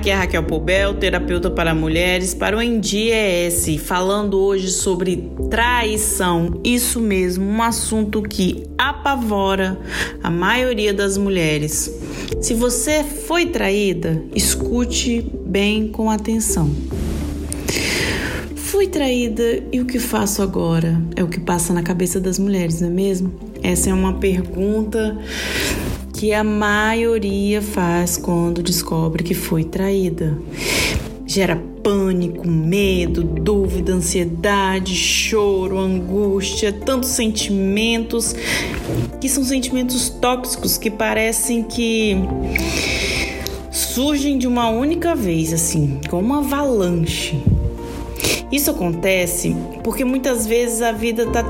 Aqui é Raquel Pobel, terapeuta para mulheres, para o ENDIES, falando hoje sobre traição. Isso mesmo, um assunto que apavora a maioria das mulheres. Se você foi traída, escute bem com atenção. Fui traída e o que faço agora? É o que passa na cabeça das mulheres, não é mesmo? Essa é uma pergunta que a maioria faz quando descobre que foi traída. Gera pânico, medo, dúvida, ansiedade, choro, angústia, tantos sentimentos que são sentimentos tóxicos que parecem que surgem de uma única vez, assim, como uma avalanche. Isso acontece porque muitas vezes a vida tá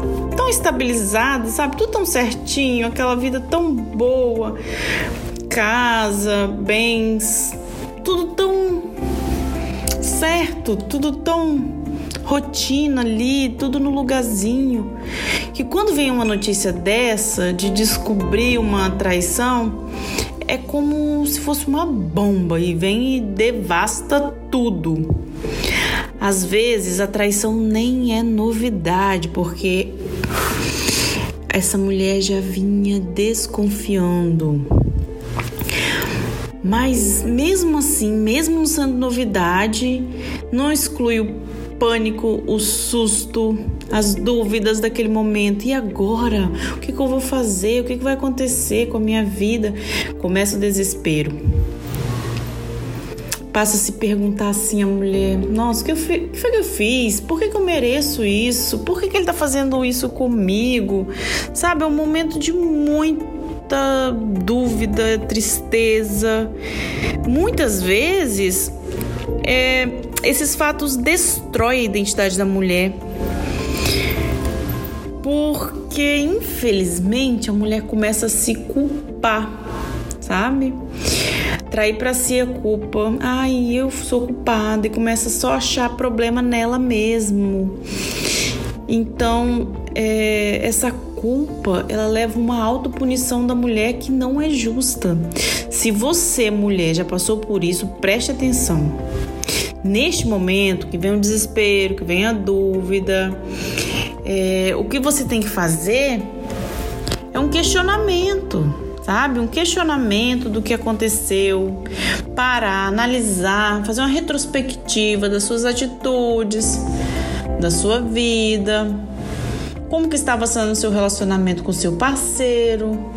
tão estabilizada, sabe? Tudo tão certinho, aquela vida tão boa, casa, bens, tudo tão certo, tudo tão rotina ali, tudo no lugarzinho. Que quando vem uma notícia dessa de descobrir uma traição, é como se fosse uma bomba e vem e devasta tudo. Às vezes a traição nem é novidade, porque essa mulher já vinha desconfiando. Mas mesmo assim, mesmo não sendo novidade, não exclui o pânico, o susto, as dúvidas daquele momento. E agora? O que, que eu vou fazer? O que, que vai acontecer com a minha vida? Começa o desespero passa a se perguntar assim a mulher: Nossa, o que, que, foi que eu fiz? Por que, que eu mereço isso? Por que, que ele tá fazendo isso comigo? Sabe, é um momento de muita dúvida, tristeza. Muitas vezes, é, esses fatos destroem a identidade da mulher. Porque, infelizmente, a mulher começa a se culpar, sabe? Trair para si a culpa. Ai, eu sou culpada e começa só a achar problema nela mesmo. Então, é, essa culpa, ela leva uma autopunição da mulher que não é justa. Se você, mulher, já passou por isso, preste atenção. Neste momento que vem o desespero, que vem a dúvida, é, o que você tem que fazer é um questionamento sabe? Um questionamento do que aconteceu, parar, analisar, fazer uma retrospectiva das suas atitudes, da sua vida, como que estava sendo o seu relacionamento com o seu parceiro.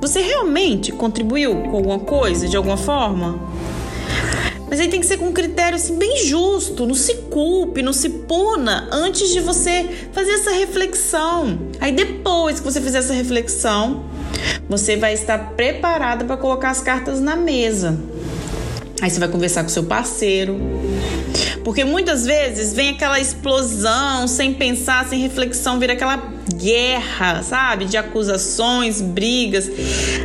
Você realmente contribuiu com alguma coisa, de alguma forma? Mas aí tem que ser com um critério assim, bem justo, não se culpe, não se puna antes de você fazer essa reflexão. Aí depois que você fizer essa reflexão, você vai estar preparada para colocar as cartas na mesa. Aí você vai conversar com seu parceiro. Porque muitas vezes vem aquela explosão sem pensar, sem reflexão, vira aquela guerra, sabe? De acusações, brigas,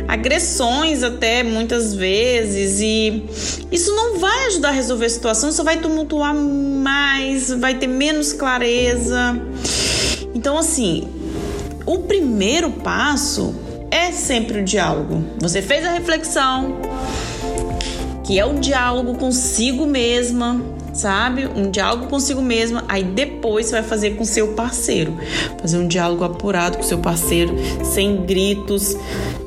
agressões até muitas vezes. E isso não vai ajudar a resolver a situação, só vai tumultuar mais, vai ter menos clareza. Então, assim, o primeiro passo é sempre o diálogo. Você fez a reflexão, que é o diálogo consigo mesma, sabe? Um diálogo consigo mesma, aí depois você vai fazer com seu parceiro. Fazer um diálogo apurado com seu parceiro, sem gritos.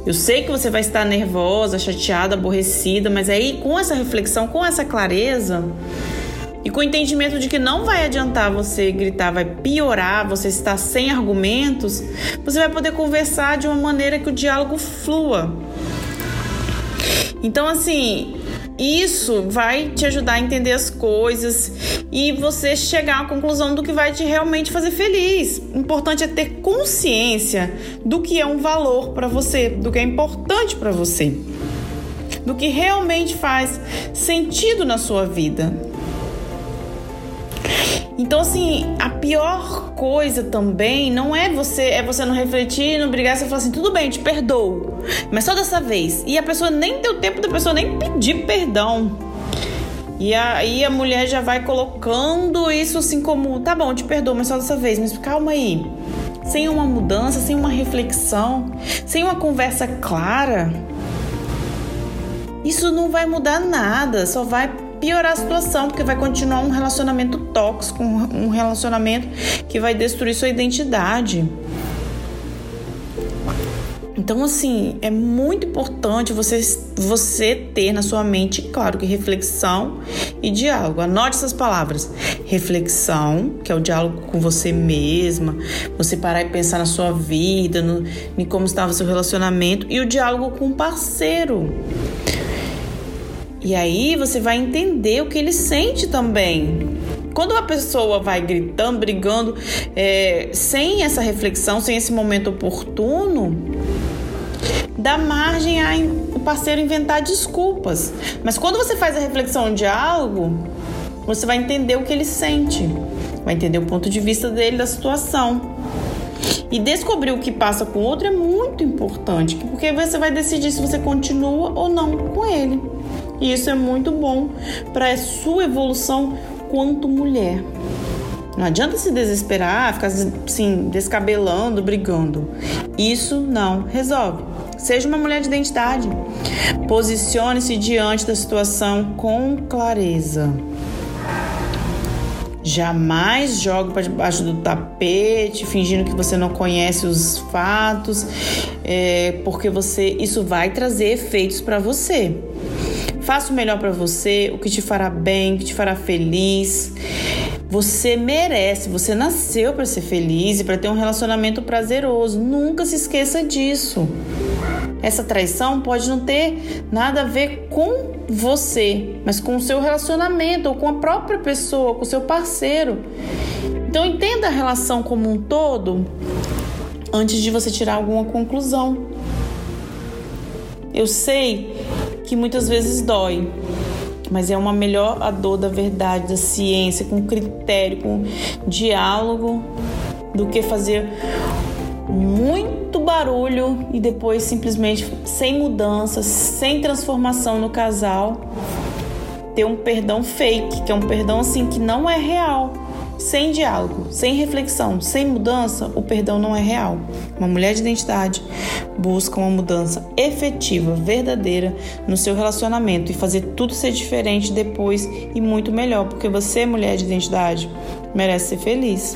Eu sei que você vai estar nervosa, chateada, aborrecida, mas aí com essa reflexão, com essa clareza, e com o entendimento de que não vai adiantar você gritar, vai piorar, você está sem argumentos, você vai poder conversar de uma maneira que o diálogo flua. Então, assim, isso vai te ajudar a entender as coisas e você chegar à conclusão do que vai te realmente fazer feliz. O importante é ter consciência do que é um valor para você, do que é importante para você, do que realmente faz sentido na sua vida. Então, assim, a pior coisa também não é você é você não refletir, não brigar, você falar assim, tudo bem, te perdoo, mas só dessa vez. E a pessoa nem deu tempo da pessoa nem pedir perdão. E aí a mulher já vai colocando isso assim como, tá bom, te perdoo, mas só dessa vez, mas calma aí. Sem uma mudança, sem uma reflexão, sem uma conversa clara, isso não vai mudar nada, só vai piorar a situação, porque vai continuar um relacionamento tóxico, um relacionamento que vai destruir sua identidade. Então, assim, é muito importante você, você ter na sua mente, claro que reflexão e diálogo. Anote essas palavras: reflexão, que é o diálogo com você mesma, você parar e pensar na sua vida, no, em como estava seu relacionamento, e o diálogo com o parceiro. E aí você vai entender o que ele sente também. Quando uma pessoa vai gritando, brigando, é, sem essa reflexão, sem esse momento oportuno, dá margem ao parceiro inventar desculpas. Mas quando você faz a reflexão de algo, você vai entender o que ele sente, vai entender o ponto de vista dele da situação. E descobrir o que passa com o outro é muito importante, porque você vai decidir se você continua ou não com ele. E isso é muito bom para a sua evolução quanto mulher. Não adianta se desesperar, ficar assim, descabelando, brigando. Isso não resolve. Seja uma mulher de identidade. Posicione-se diante da situação com clareza. Jamais jogue para debaixo do tapete, fingindo que você não conhece os fatos, é, porque você isso vai trazer efeitos para você. Faça o melhor para você, o que te fará bem, o que te fará feliz. Você merece, você nasceu para ser feliz e para ter um relacionamento prazeroso. Nunca se esqueça disso. Essa traição pode não ter nada a ver com você, mas com o seu relacionamento ou com a própria pessoa, com o seu parceiro. Então entenda a relação como um todo antes de você tirar alguma conclusão. Eu sei que muitas vezes dói, mas é uma melhor a dor da verdade, da ciência, com critério, com diálogo, do que fazer muito barulho e depois simplesmente sem mudanças, sem transformação no casal, ter um perdão fake, que é um perdão assim que não é real. Sem diálogo, sem reflexão, sem mudança, o perdão não é real. Uma mulher de identidade busca uma mudança efetiva, verdadeira no seu relacionamento e fazer tudo ser diferente depois e muito melhor, porque você, mulher de identidade, merece ser feliz.